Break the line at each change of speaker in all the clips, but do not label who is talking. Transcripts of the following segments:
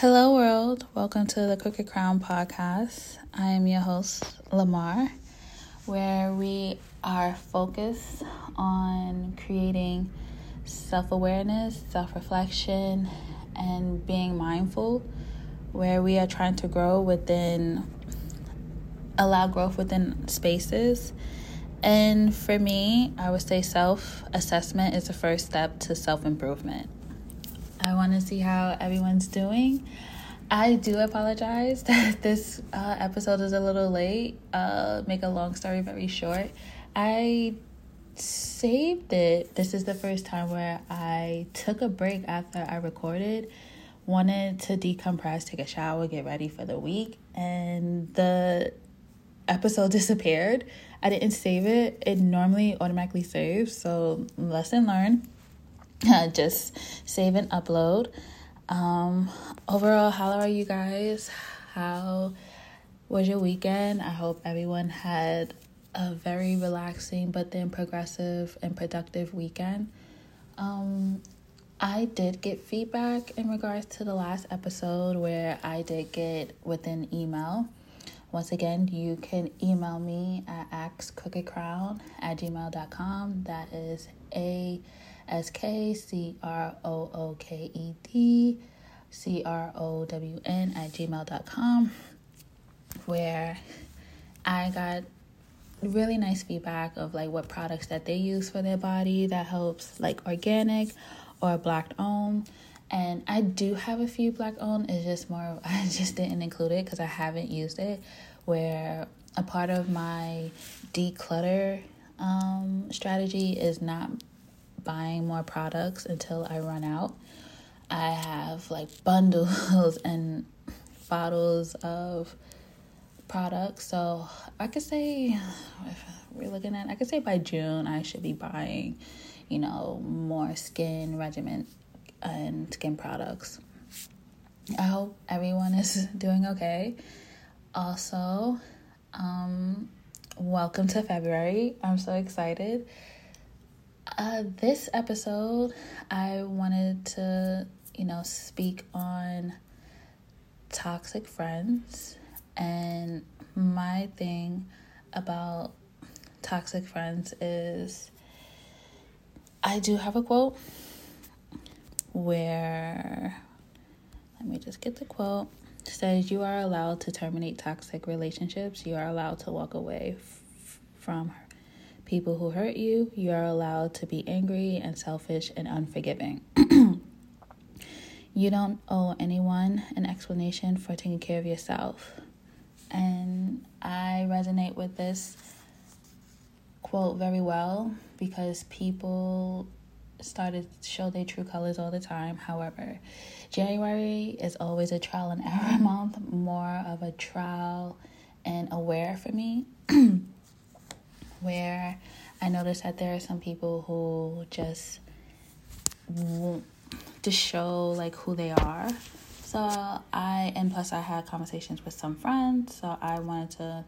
Hello, world. Welcome to the Crooked Crown podcast. I am your host, Lamar, where we are focused on creating self awareness, self reflection, and being mindful, where we are trying to grow within, allow growth within spaces. And for me, I would say self assessment is the first step to self improvement. I want to see how everyone's doing. I do apologize that this uh, episode is a little late. Uh, make a long story very short. I saved it. This is the first time where I took a break after I recorded. Wanted to decompress, take a shower, get ready for the week, and the episode disappeared. I didn't save it. It normally automatically saves, so lesson learned just save and upload. Um, overall, how are you guys? How was your weekend? I hope everyone had a very relaxing but then progressive and productive weekend. Um, I did get feedback in regards to the last episode where I did get within email. Once again, you can email me at askcrookedcrown at gmail.com. That is A S K C R O O K E D C R O W N at gmail.com, where I got really nice feedback of like what products that they use for their body that helps like organic or black owned. And i do have a few black owned it's just more i just didn't include it because i haven't used it where a part of my declutter um, strategy is not buying more products until I run out. I have like bundles and bottles of products. So I could say, we're looking at, I could say by June I should be buying, you know, more skin regimen and skin products. I hope everyone is doing okay. Also, um, welcome to February. I'm so excited. Uh, this episode, I wanted to, you know, speak on toxic friends. And my thing about toxic friends is I do have a quote where, let me just get the quote. Says, You are allowed to terminate toxic relationships, you are allowed to walk away f- from people who hurt you, you are allowed to be angry and selfish and unforgiving. you don't owe anyone an explanation for taking care of yourself. And I resonate with this quote very well because people started to show their true colors all the time. However, January is always a trial and error month, more of a trial and aware for me. where I noticed that there are some people who just want to show like who they are. So I and plus I had conversations with some friends, so I wanted to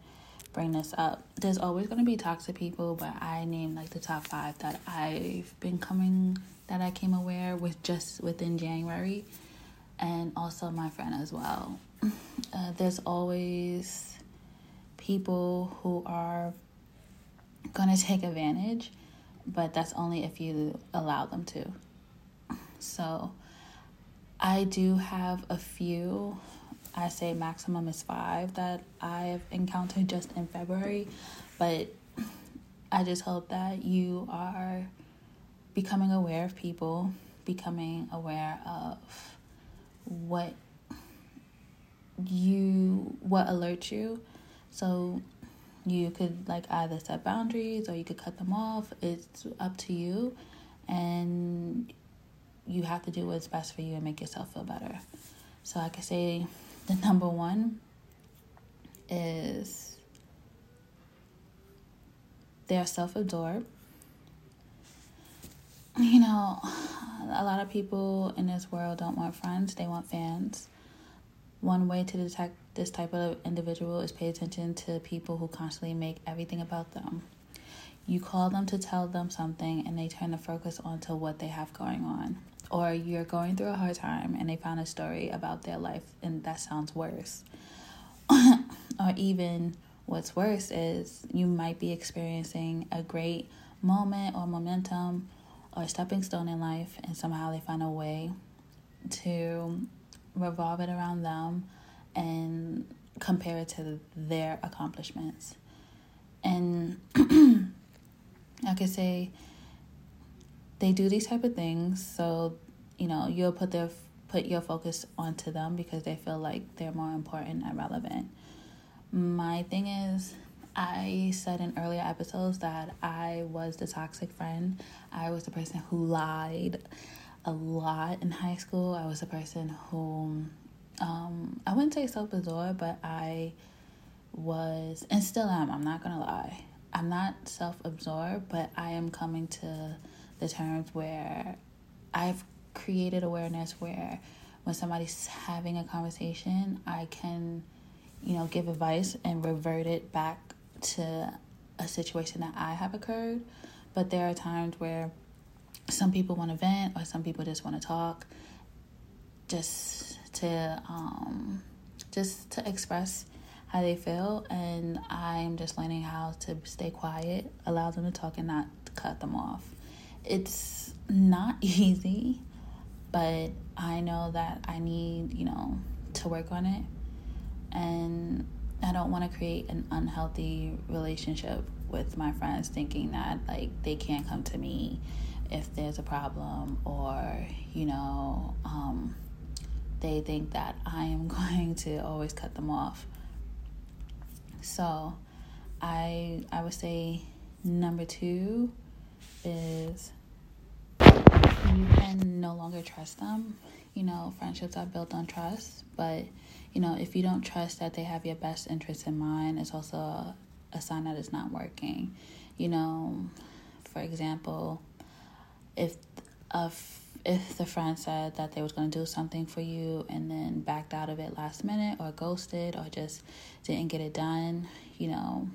bring this up. There's always going to be toxic people, but I named like the top 5 that I've been coming that I came aware with just within January and also my friend as well. Uh, there's always people who are going to take advantage, but that's only if you allow them to. So I do have a few, I say maximum is five that I've encountered just in February, but I just hope that you are becoming aware of people, becoming aware of what you what alerts you so you could like either set boundaries or you could cut them off. It's up to you. And you have to do what's best for you and make yourself feel better. So I could say the number one is they're self absorbed. You know, a lot of people in this world don't want friends, they want fans. One way to detect this type of individual is pay attention to people who constantly make everything about them. You call them to tell them something and they turn the focus onto what they have going on. or you're going through a hard time and they found a story about their life and that sounds worse. or even what's worse is you might be experiencing a great moment or momentum or stepping stone in life and somehow they find a way to revolve it around them and compare it to their accomplishments. And I could say they do these type of things so you know you'll put their put your focus onto them because they feel like they're more important and relevant. My thing is I said in earlier episodes that I was the toxic friend. I was the person who lied a lot in high school. I was a person who um, I wouldn't say self absorbed, but I was, and still am, I'm not gonna lie. I'm not self absorbed, but I am coming to the terms where I've created awareness where when somebody's having a conversation, I can, you know, give advice and revert it back to a situation that I have occurred. But there are times where some people want to vent or some people just want to talk. Just to um, just to express how they feel and i'm just learning how to stay quiet allow them to talk and not cut them off. It's not easy but i know that i need you know to work on it. And i don't want to create an unhealthy relationship with my friends thinking that like they can't come to me if there's a problem or you know um, they think that i am going to always cut them off. So i i would say number two is you can no longer trust them. You know friendships are built on trust but you know if you don't trust that they have your best interest in mind it's also a, a sign that it's not working. You know for example if uh, if if the friend said that they was going to do something for you and then backed out of it last minute or ghosted or just didn't get it done, you know,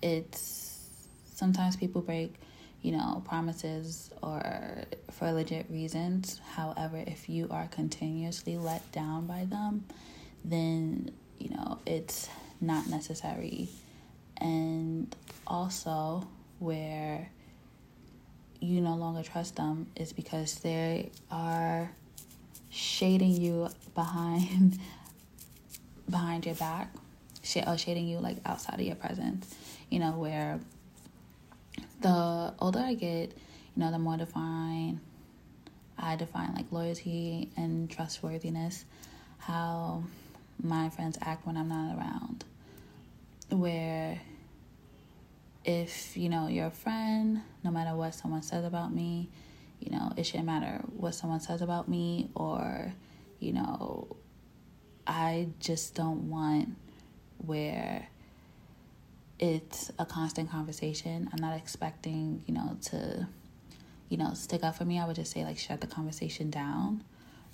it's sometimes people break, you know, promises or for legit reasons. However, if you are continuously let down by them, then, you know, it's not necessary. And also where you no longer trust them is because they are shading you behind behind your back or uh, shading you like outside of your presence. You know where the older i get you know the more define i define like loyalty and trustworthiness how my friends act when i'm not around. Where if you know you're a friend, no matter what someone says about me, you know, it shouldn't matter what someone says about me or, you know, I just don't want where it's a constant conversation. I'm not expecting, you know, to, you know, stick up for me. I would just say, like, shut the conversation down.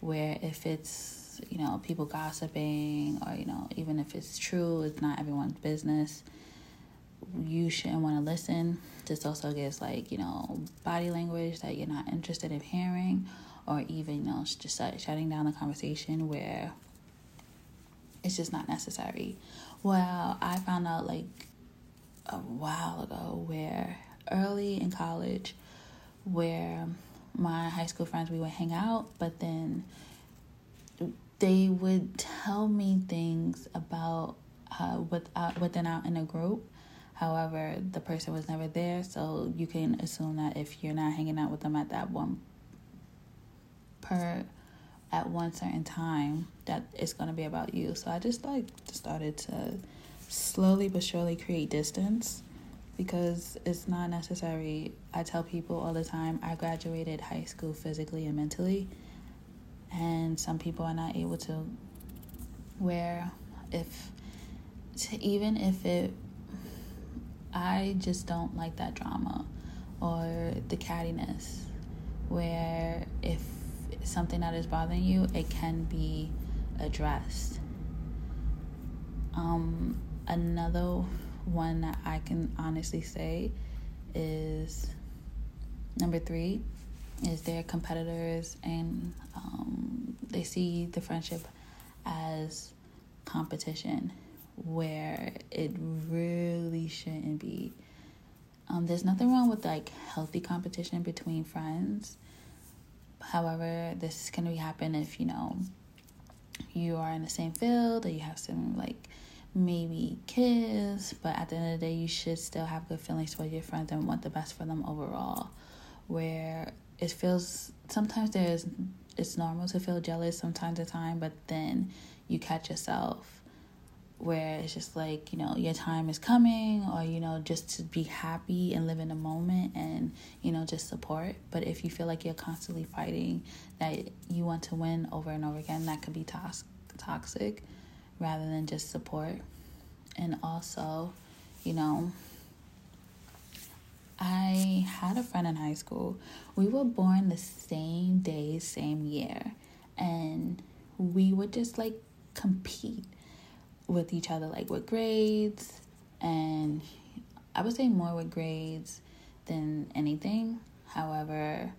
Where if it's, you know, people gossiping or, you know, even if it's true, it's not everyone's business you shouldn't want to listen. This also gives like, you know, body language that you're not interested in hearing or even, you know, just shutting down the conversation where it's just not necessary. Well, I found out like a while ago where early in college where my high school friends we would hang out, but then they would tell me things about uh, with, uh, within out in a group However, the person was never there, so you can assume that if you're not hanging out with them at that one per at one certain time, that it's gonna be about you. So I just like started to slowly but surely create distance because it's not necessary. I tell people all the time I graduated high school physically and mentally, and some people are not able to. Where if even if it I just don't like that drama or the cattiness where if something that is bothering you, it can be addressed. Um, another one that I can honestly say is number three is they're competitors and um, they see the friendship as competition where it really shouldn't be. Um, there's nothing wrong with like healthy competition between friends. However, this can only happen if you know you are in the same field or you have some like maybe kids, but at the end of the day, you should still have good feelings towards your friends and want the best for them overall. Where it feels sometimes there's it's normal to feel jealous from time to time, but then you catch yourself where it's just like you know your time is coming or you know just to be happy and live in the moment and you know just support but if you feel like you're constantly fighting that you want to win over and over again that could be tos- toxic rather than just support and also you know I had a friend in high school. We were born the same day, same year. And we would just like compete with each other, like with grades, and I would say more with grades than anything. However,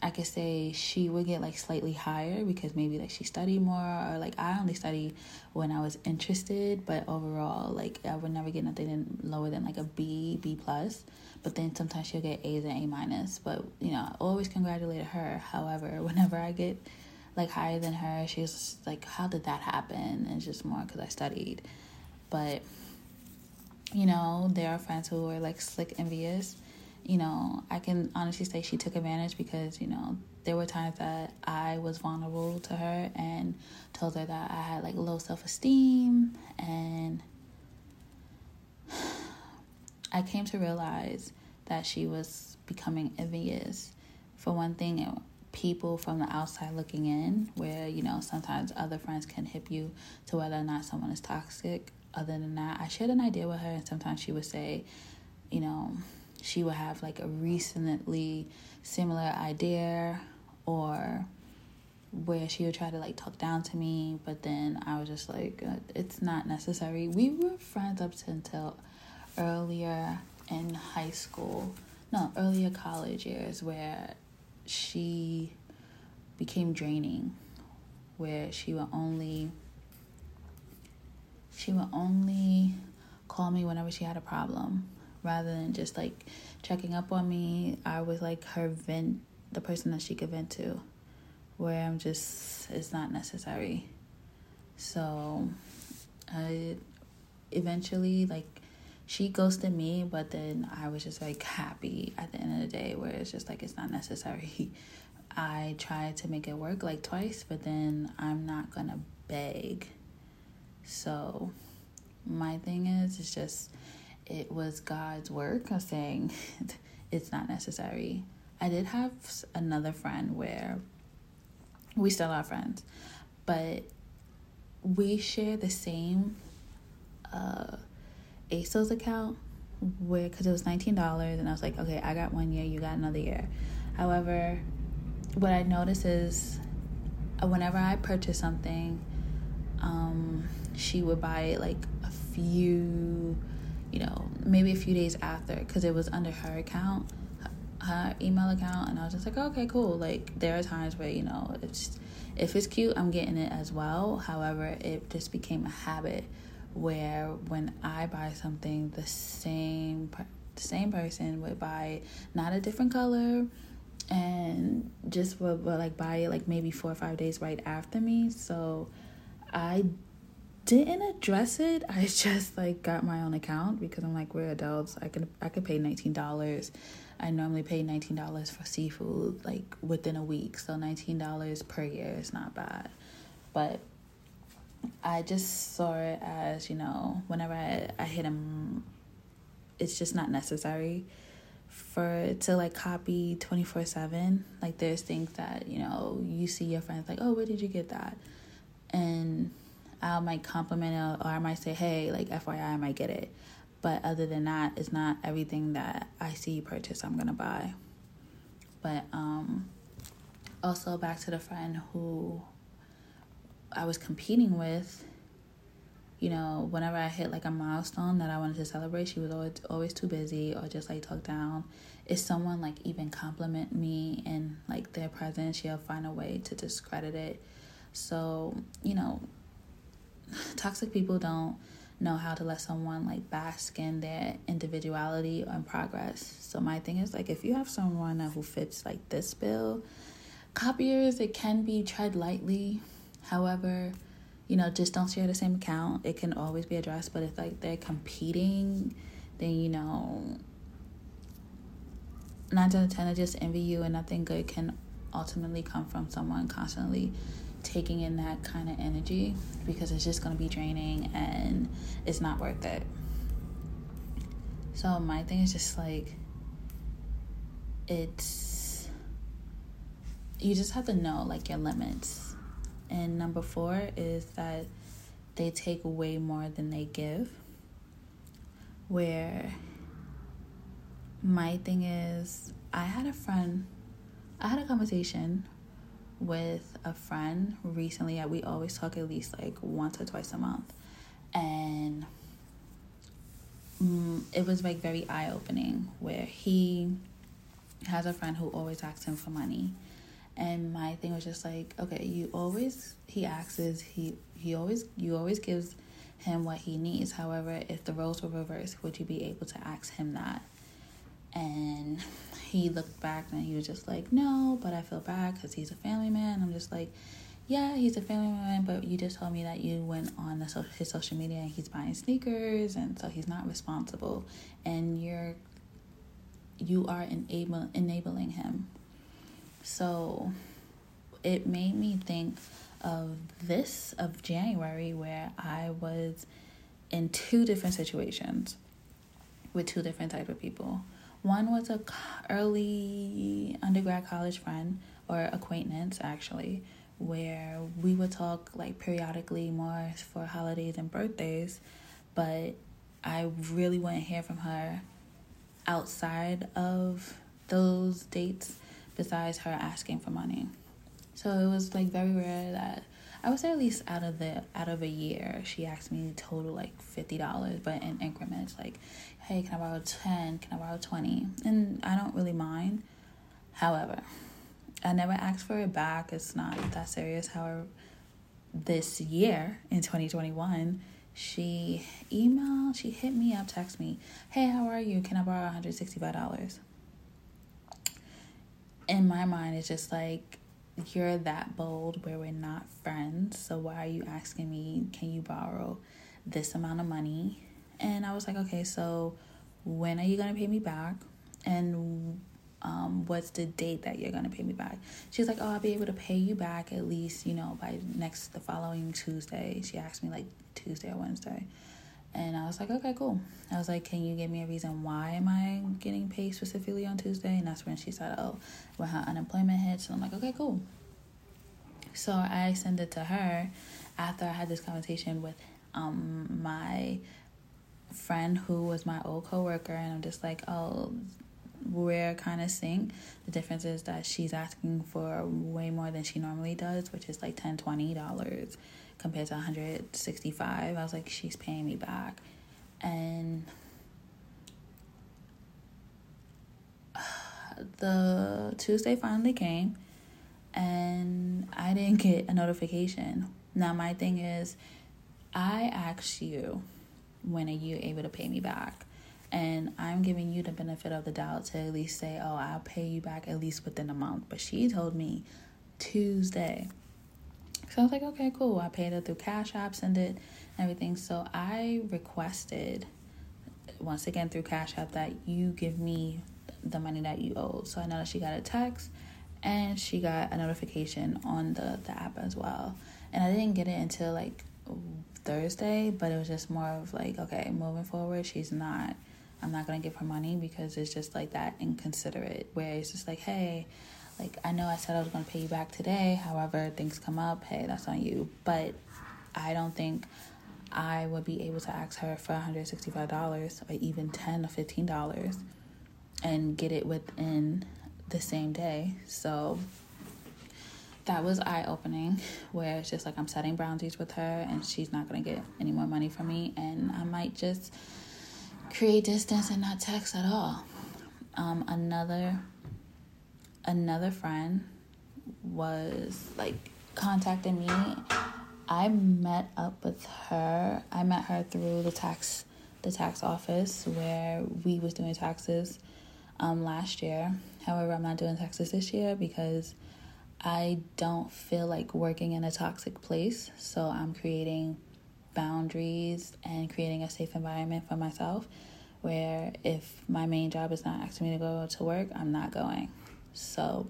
I could say she would get like slightly higher because maybe like she studied more or like I only studied when I was interested, but overall like I would never get nothing lower than like a B, B plus. But then sometimes she'll get A's and A minus. But you know, I always congratulated her. However, whenever I get like higher than her. She was like, how did that happen? And it's just more because I studied. But, you know, there are friends who are like slick envious. You know, I can honestly say she took advantage because, you know, there were times that I was vulnerable to her and told her that I had like low self esteem. And I came to realize that she was becoming envious. For one thing, people from the outside looking in, where, you know, sometimes other friends can hip you to whether or not someone is toxic. Other than that, I shared an idea with her, and sometimes she would say, you know, she would have like a recently similar idea or where she would try to like talk down to me, but then I was just like, uh, it's not necessary. We were friends up until earlier in high school, no, earlier college years, where she became draining where she would only she would only call me whenever she had a problem rather than just like checking up on me. I was like her vent the person that she could vent to where i'm just it's not necessary. So i eventually like she ghosted me, but then I was just like happy at the end of the day where it's just like it's not necessary. I tried to make it work like twice, but then I'm not gonna beg. So my thing is it's just it was God's work of saying it's not necessary. I did have another friend where we still are friends, but we share the same uh ASOS account where because it was $19 and I was like, okay, I got one year, you got another year. However, what I notice is uh, whenever I purchase something, um, she would buy it like a few, you know, maybe a few days after because it was under her account, her email account, and I was just like, okay, cool. Like there are times where you know it's if it's cute, I'm getting it as well. However, it just became a habit where when I buy something, the same the same person would buy not a different color and just would, would like buy it like maybe four or five days right after me. So I didn't address it. I just like got my own account because I'm like we're adults. I could I could pay nineteen dollars. I normally pay nineteen dollars for seafood like within a week. So nineteen dollars per year is not bad. But I just saw it as, you know, whenever I, I hit him, it's just not necessary for to like copy 24 7 like there's things that you know you see your friends like oh where did you get that? And i might compliment it or i might say hey like fyi i might get it. But other than that it's not everything that i see you purchase i'm gonna buy. But um also back to the friend who I was competing with, you know, whenever I hit like a milestone that I wanted to celebrate, she was always always too busy or just like talk down. If someone like even compliment me in like their presence, she'll find a way to discredit it. So, you know, toxic people don't know how to let someone like bask in their individuality and progress. So my thing is like if you have someone who fits like this bill, copiers it can be tread lightly. However, you know, just don't share the same account. It can always be addressed, but if like they're competing, then you know nine out of ten I just envy you and nothing good can ultimately come from someone constantly taking in that kind of energy because it's just going to be draining and it's not worth it. So my thing is just like it's you just have to know like your limits. And number 4 is that they take way more than they give. Where my thing is I had a friend I had a conversation with a friend recently. That we always talk at least like once or twice a month, and mm, it was like very eye opening. Where he has a friend who always asks him for money, and my thing was just like, okay, you always he asks he he always you always gives him what he needs. However, if the roles were reversed, would you be able to ask him that? And he looked back and he was just like, no, but I feel bad because he's a family man. I'm just like, yeah, he's a family man, but you just told me that you went on the, his social media and he's buying sneakers, and so he's not responsible, and you're you are enable, enabling him. So it made me think of this of January where I was in two different situations with two different type of people. One was a early undergrad college friend or acquaintance actually, where we would talk like periodically more for holidays and birthdays, but I really wouldn't hear from her outside of those dates besides her asking for money. So it was like very rare that I would say at least out of the out of a year, she asked me total like fifty dollars, but in increments. Like, hey, can I borrow ten? Can I borrow twenty? And I don't really mind. However, I never asked for it back. It's not that serious. However, this year in twenty twenty one, she emailed, she hit me up, text me, hey, how are you? Can I borrow one hundred sixty five dollars? In my mind, it's just like you're that bold where we're not friends. So why are you asking me, can you borrow this amount of money? And I was like, okay, so when are you going to pay me back? And um, what's the date that you're going to pay me back? She's like, oh, I'll be able to pay you back at least, you know, by next, the following Tuesday. She asked me like Tuesday or Wednesday. And I was like, okay, cool. I was like, can you give me a reason why am I getting paid specifically on Tuesday? And that's when she said, oh, when her unemployment hits. And I'm like, okay, cool. So I sent it to her after I had this conversation with um my friend who was my old coworker, and I'm just like, oh, we're kind of sync. The difference is that she's asking for way more than she normally does, which is like 10 20 dollars compared to 165 i was like she's paying me back. And the tuesday finally came and i didn't get a notification. Now my thing is i asked you when are you able to pay me back? And i'm giving you the benefit of the doubt to at least say oh i'll pay you back at least within a month. But she told me tuesday so I was like, okay, cool. I paid it through Cash App, send it, everything. So I requested, once again through Cash App, that you give me the money that you owe. So I know that she got a text and she got a notification on the, the app as well. And I didn't get it until like Thursday, but it was just more of like, okay, moving forward, she's not, I'm not going to give her money because it's just like that inconsiderate, where it's just like, hey, like, I know I said I was going to pay you back today. However, things come up. Hey, that's on you. But I don't think I would be able to ask her for $165 or even 10 or $15 and get it within the same day. So that was eye opening, where it's just like I'm setting boundaries with her, and she's not gonna get any more money from me, and I might just create distance and not text at all. Um, another another friend was like contacting me. I met up with her. I met her through the tax the tax office where we was doing taxes um, last year. However, I'm not doing taxes this year because I don't feel like working in a toxic place. So I'm creating boundaries and creating a safe environment for myself where if my main job is not asking me to go to work, I'm not going. So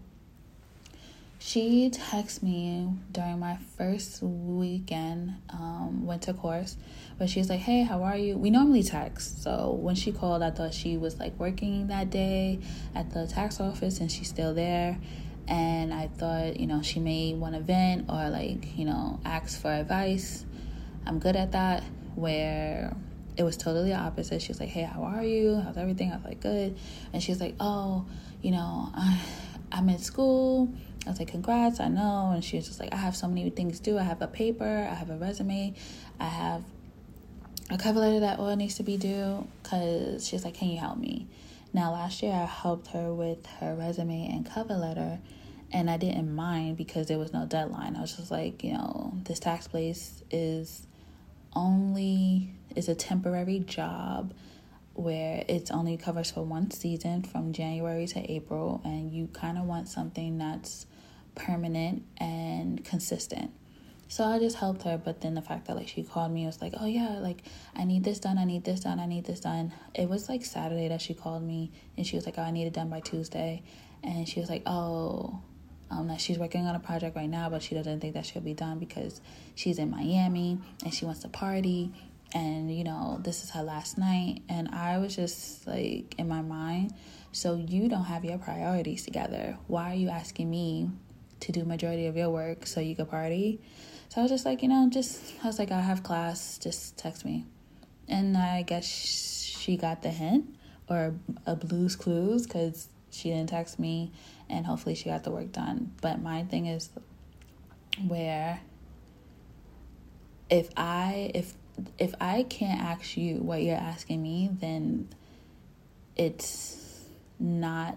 she texted me during my first weekend um, winter course but she's like hey how are you? We normally text. So when she called i thought she was like working that day at the tax office and she's still there. And i thought you know she may want to vent or like you know ask for advice. I'm good at that where it was totally opposite. She was like hey how are you? How's everything? I was like good. And she's like oh you know I, i'm in school I was like, congrats, I know. And she was just like, I have so many things to do. I have a paper, I have a resume, I have a cover letter that all needs to be due. Because she's like, can you help me? Now, last year I helped her with her resume and cover letter, and I didn't mind because there was no deadline. I was just like, you know, this tax place is only is a temporary job where it's only covers for one season from January to April, and you kind of want something that's permanent and consistent. So I just helped her, but then the fact that like she called me was like, "Oh yeah, like I need this done, I need this done, I need this done." It was like Saturday that she called me and she was like, "Oh, I need it done by Tuesday." And she was like, "Oh, um, that she's working on a project right now, but she doesn't think that she'll be done because she's in Miami and she wants to party and you know this is her last night. And i was just like in my mind so you don't have your priorities together. Why are you asking me to do majority of your work so you could party? So i was just like you know just i was like i have class. Just text me. And i guess she got the hint or a Blue's Clues because she didn't text me and hopefully she got the work done. But my thing is where if i if if I can't ask you what you're asking me, then it's not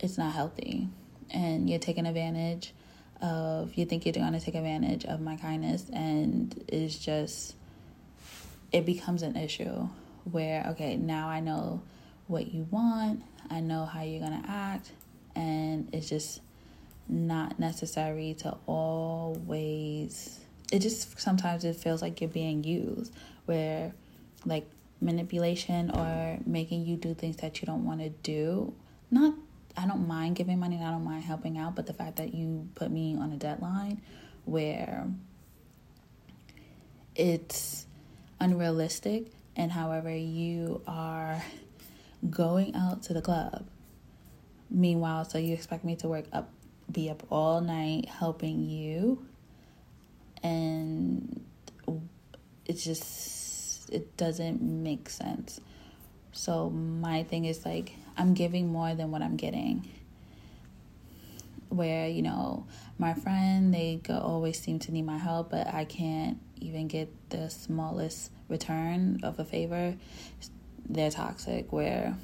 it's not healthy. And you're taking advantage of you think you're going to take advantage of my kindness and it's just it becomes an issue where okay, now I know what you want, I know how you're going to act and it's just not necessary to always it just sometimes it feels like you're being used where like manipulation or making you do things that you don't want to do. Not i don't mind giving money and i don't mind helping out but the fact that you put me on a deadline where it's unrealistic and however you are going out to the club. Meanwhile so you expect me to work up be up all night helping you and it just it doesn't make sense. So my thing is like i'm giving more than what i'm getting. Where you know my friend they go, always seem to need my help but i can't even get the smallest return of a favor. They're toxic where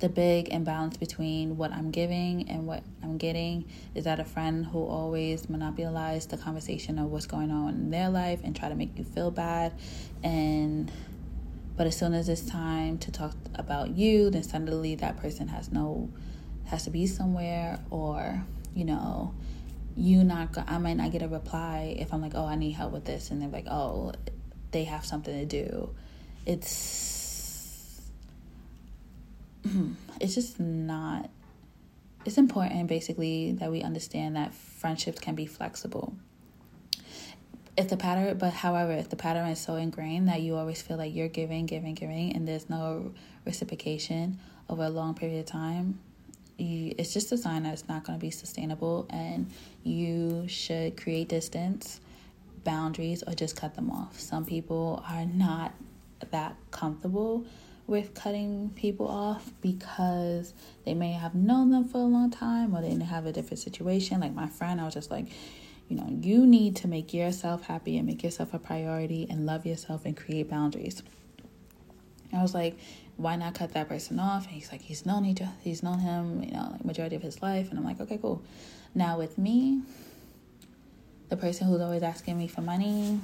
the big imbalance between what I'm giving and what I'm getting is that a friend who always monopolizes the conversation of what's going on in their life and try to make you feel bad. And but as soon as it's time to talk about you then suddenly that person has no has to be somewhere or you know you not I might not get a reply if I'm like oh I need help with this. And they're like oh they have something to do. It's Mm-hmm. it's just not it's important basically that we understand that friendships can be flexible. If the pattern but however if the pattern is so ingrained that you always feel like you're giving giving giving and there's no reciprocation over a long period of time you, it's just a sign that it's not going to be sustainable and you should create distance boundaries or just cut them off. Some people are not that comfortable with cutting people off because they may have known them for a long time or they may have a different situation. Like my friend, I was just like, you know, you need to make yourself happy and make yourself a priority and love yourself and create boundaries. I was like, why not cut that person off? And he's like, he's known each he's known him, you know, like majority of his life. And I'm like, okay, cool. Now with me, the person who's always asking me for money,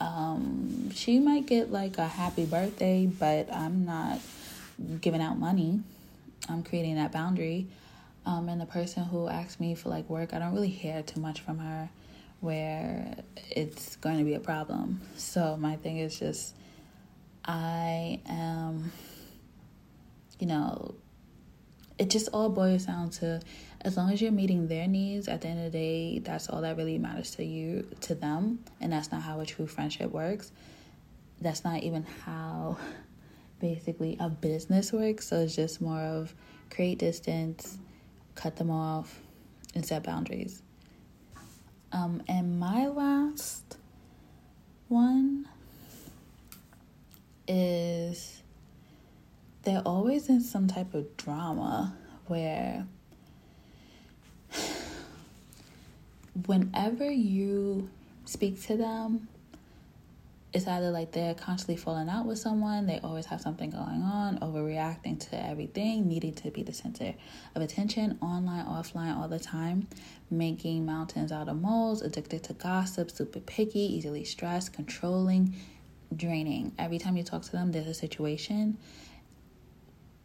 um, she might get like a happy birthday, but I'm not giving out money. I'm creating that boundary. Um, and the person who asked me for like work, I don't really hear too much from her where it's going to be a problem. So my thing is just I am you know, it just all boils down to as long as you're meeting their needs at the end of the day that's all that really matters to you to them and that's not how a true friendship works. That's not even how basically a business works so it's just more of create distance cut them off and set boundaries. Um and my last one is they're always in some type of drama where whenever you speak to them, it's either like they're constantly falling out with someone, they always have something going on, overreacting to everything, needing to be the center of attention, online, offline, all the time, making mountains out of moles, addicted to gossip, super picky, easily stressed, controlling, draining. Every time you talk to them, there's a situation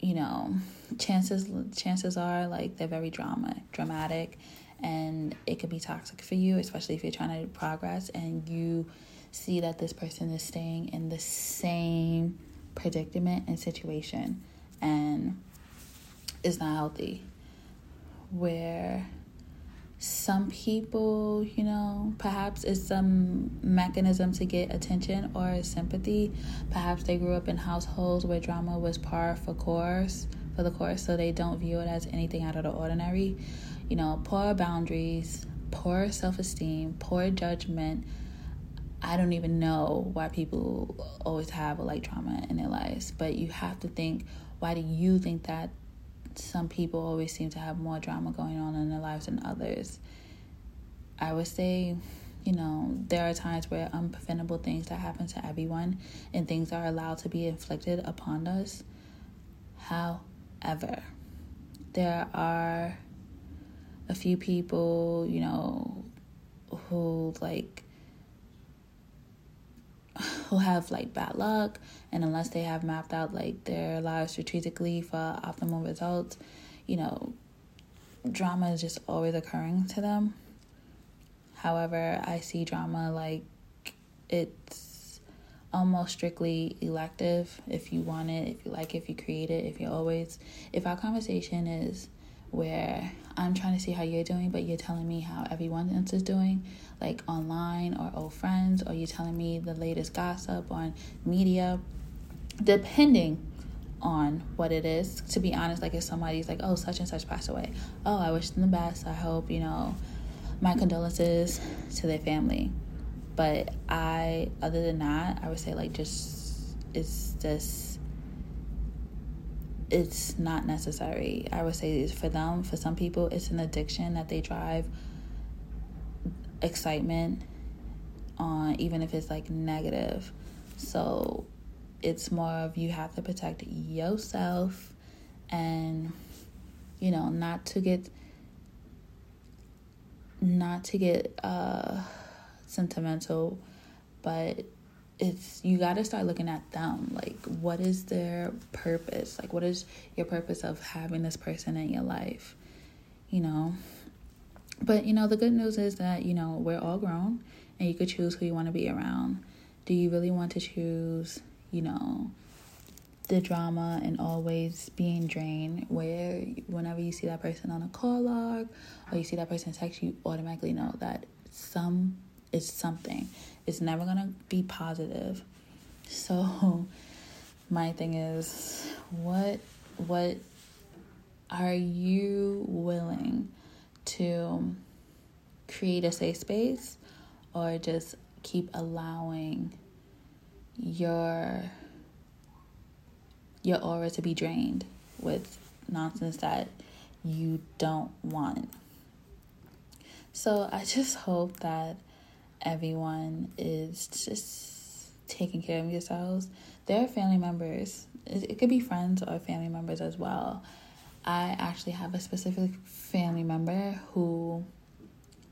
you know, chances chances are like they're very drama dramatic and it could be toxic for you, especially if you're trying to progress and you see that this person is staying in the same predicament and situation and is not healthy. Where some people, you know, perhaps it's some mechanism to get attention or sympathy. Perhaps they grew up in households where drama was par for course, for the course, so they don't view it as anything out of the ordinary. You know, poor boundaries, poor self esteem, poor judgment. I don't even know why people always have like trauma in their lives, but you have to think why do you think that some people always seem to have more drama going on in their lives than others. I would say, you know, there are times where unpreventable things that happen to everyone and things are allowed to be inflicted upon us. However, there are a few people, you know, who like who have like bad luck and unless they have mapped out like their lives strategically for optimal results you know drama is just always occurring to them. However i see drama like it's almost strictly elective. If you want it if you like it if you create it if you always if our conversation is where I'm trying to see how you're doing, but you're telling me how everyone else is doing, like online or old friends, or you're telling me the latest gossip on media, depending on what it is. To be honest, like if somebody's like, oh, such and such passed away, oh, I wish them the best. I hope, you know, my condolences to their family. But I, other than that, I would say, like, just, it's just, it's not necessary. I would say for them, for some people, it's an addiction that they drive excitement on, even if it's like negative. So it's more of you have to protect yourself and, you know, not to get, not to get uh, sentimental, but it's you got to start looking at them. Like what is their purpose? Like what is your purpose of having this person in your life? You know? But you know the good news is that you know we're all grown and you could choose who you want to be around. Do you really want to choose you know the drama and always being drained where whenever you see that person on a call log or you see that person text you automatically know that some is something it's never going to be positive. So my thing is what what are you willing to create a safe space or just keep allowing your your aura to be drained with nonsense that you don't want. So I just hope that everyone is just taking care of yourselves. There are family members, it could be friends or family members as well. I actually have a specific family member who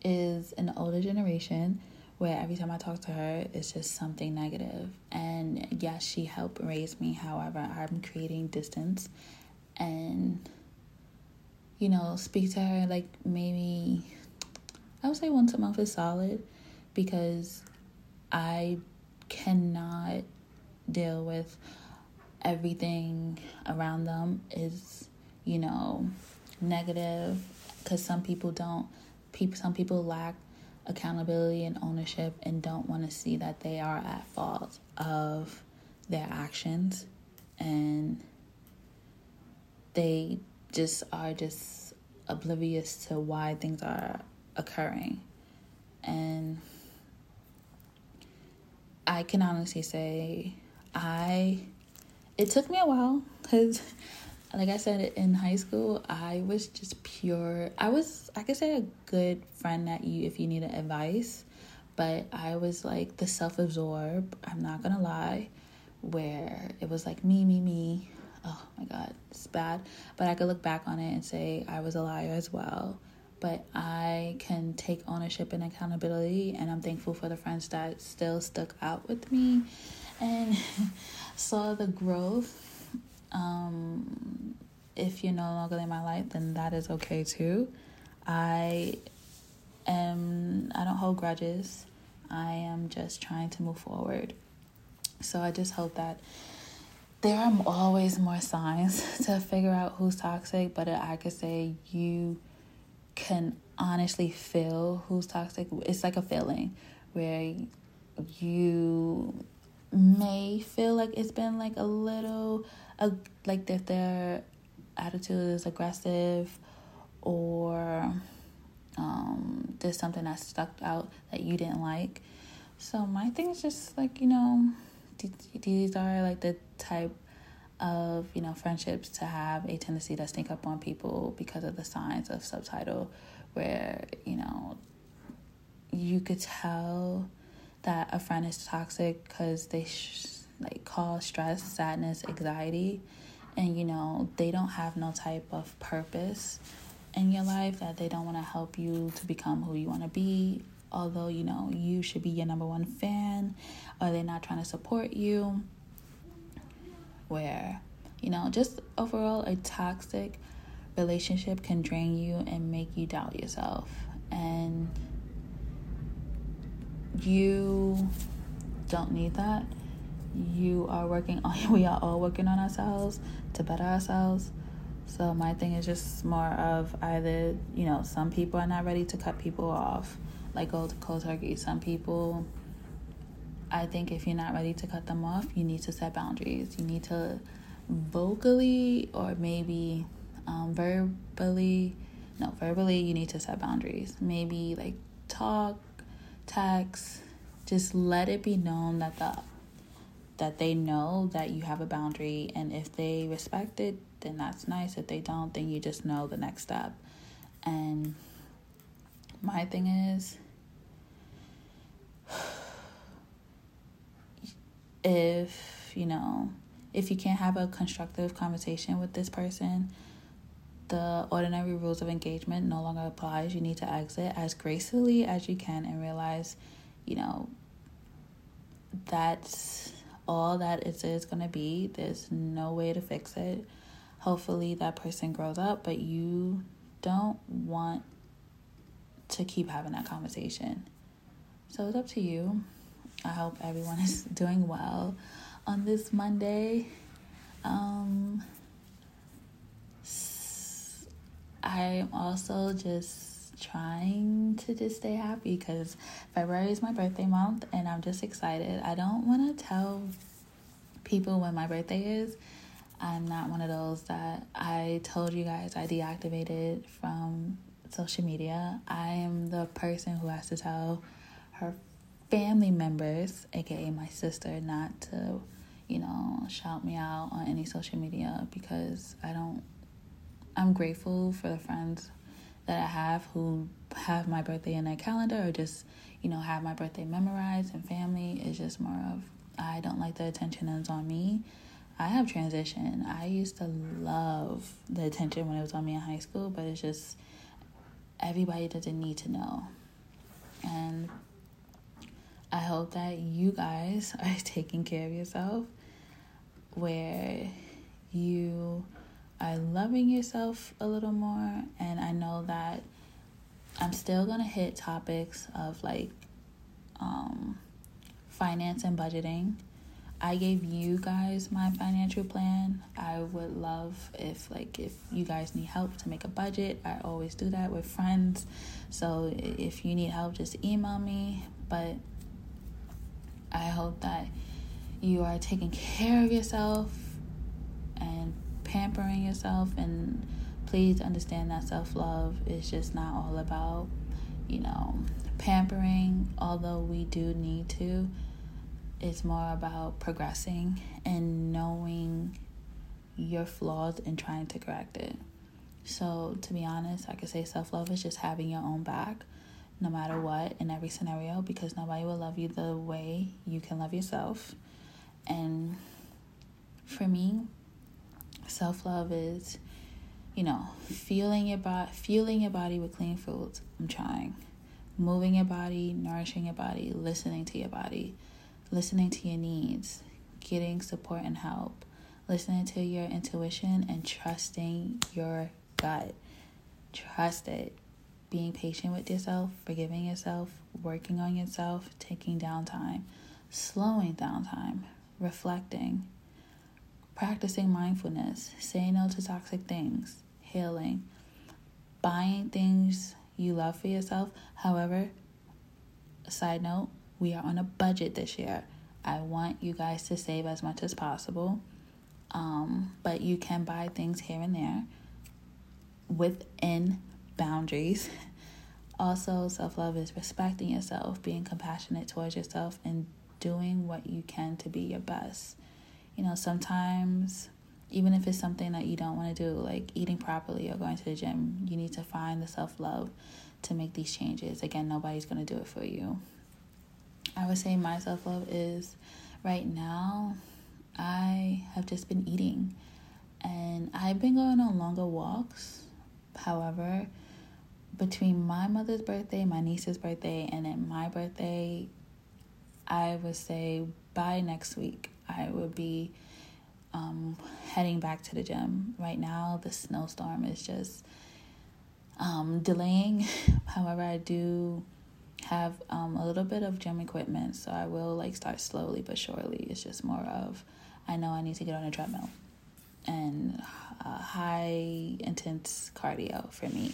is an older generation where every time I talk to her, it's just something negative. And yes, she helped raise me. However, I'm creating distance and, you know, speak to her like maybe, I would say once a month is solid because I cannot deal with everything around them is, you know, negative because some people don't people some people lack accountability and ownership and don't want to see that they are at fault of their actions. And they just are just oblivious to why things are occurring. And I can honestly say I it took me a while cuz like I said in high school, I was just pure. I was, I could say, a good friend that you if you needed advice, but I was like the self absorbed. I'm not gonna lie, where it was like me, me, me. Oh my God, it's bad. But I could look back on it and say I was a liar as well. But I can take ownership and accountability, and I'm thankful for the friends that still stuck out with me and saw the growth um, if you're no longer in my life, then that is okay too. I am, I don't hold grudges. I am just trying to move forward. So I just hope that there are always more signs to figure out who's toxic, but I could say you can honestly feel who's toxic. It's like a feeling where you may feel like it's been like a little uh, like if their attitude is aggressive or um, there's something that stuck out that you didn't like. So my thing is just like you know, these are like the type of you know friendships to have a tendency to sneak up on people because of the signs of subtitle, where you know you could tell that a friend is toxic because they sh- like cause stress, sadness, anxiety, and you know, they don't have no type of purpose in your life that they don't want to help you to become who you want to be. Although, you know, you should be your number one fan, or they're not trying to support you. Where, you know, just overall, a toxic relationship can drain you and make you doubt yourself. And you don't need that. You are working on we are all working on ourselves to better ourselves. So my thing is just more of either you know some people are not ready to cut people off like go to cold turkey some people i think if you're not ready to cut them off you need to set boundaries. You need to vocally or maybe um, verbally no verbally you need to set boundaries. Maybe like talk text just let it be known that the that they know that you have a boundary. And if they respect it then that's nice. If they don't then you just know the next step. And my thing is if you know if you can't have a constructive conversation with this person the ordinary rules of engagement no longer applies you need to exit as gracefully as you can and realize you know that's all that it is going to be. There's no way to fix it. Hopefully, that person grows up, but you don't want to keep having that conversation. So it's up to you. I hope everyone is doing well on this Monday. Um, I'm also just trying to just stay happy because February is my birthday month and I'm just excited. I don't want to tell people when my birthday is. I'm not one of those that I told you guys I deactivated from social media. I am the person who has to tell her family members, aka my sister, not to, you know, shout me out on any social media because I don't, I'm grateful for the friends that I have who have my birthday in their calendar or just, you know, have my birthday memorized and family is just more of, I don't like the attention that's on me. I have transition. I used to love the attention when it was on me in high school, but it's just everybody doesn't need to know. And I hope that you guys are taking care of yourself where you are loving yourself a little more. And I know that I'm still going to hit topics of like um, finance and budgeting. I gave you guys my financial plan. I would love if like if you guys need help to make a budget. I always do that with friends. So if you need help just email me, but I hope that you are taking care of yourself and pampering yourself and please understand that self-love is just not all about you know pampering although we do need to. It's more about progressing and knowing your flaws and trying to correct it. So to be honest i could say self-love is just having your own back no matter what in every scenario because nobody will love you the way you can love yourself and for me, self love is, you know, feeling your body, fueling your body with clean foods. I'm trying. Moving your body, nourishing your body, listening to your body, listening to your needs, getting support and help, listening to your intuition, and trusting your gut. Trust it. Being patient with yourself, forgiving yourself, working on yourself, taking downtime, slowing down time, reflecting, practicing mindfulness, saying no to toxic things, healing, buying things you love for yourself. However, side note, we are on a budget this year. I want you guys to save as much as possible. Um, but you can buy things here and there within boundaries. Also, self love is respecting yourself, being compassionate towards yourself, and doing what you can to be your best. You know, sometimes even if it's something that you don't want to do, like eating properly or going to the gym, you need to find the self love to make these changes. Again, nobody's going to do it for you. I would say my self love is right now, I have just been eating and I've been going on longer walks. However, between my mother's birthday, my niece's birthday, and then my birthday, I would say by next week, I would be um, heading back to the gym. Right now, the snowstorm is just um, delaying. However, I do have um, a little bit of gym equipment, so I will like start slowly but surely. It's just more of I know I need to get on a treadmill and uh, high intense cardio for me.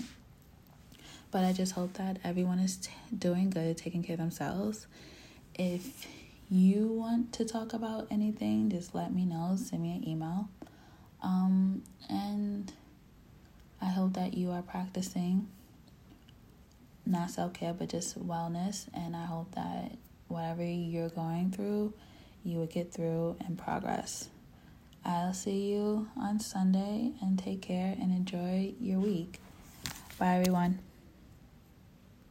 But I just hope that everyone is t- doing good, taking care of themselves, if you want to talk about anything, just let me know. Send me an email. Um, and I hope that you are practicing not self care, but just wellness. And I hope that whatever you're going through, you will get through and progress. I'll see you on Sunday and take care and enjoy your week. Bye, everyone.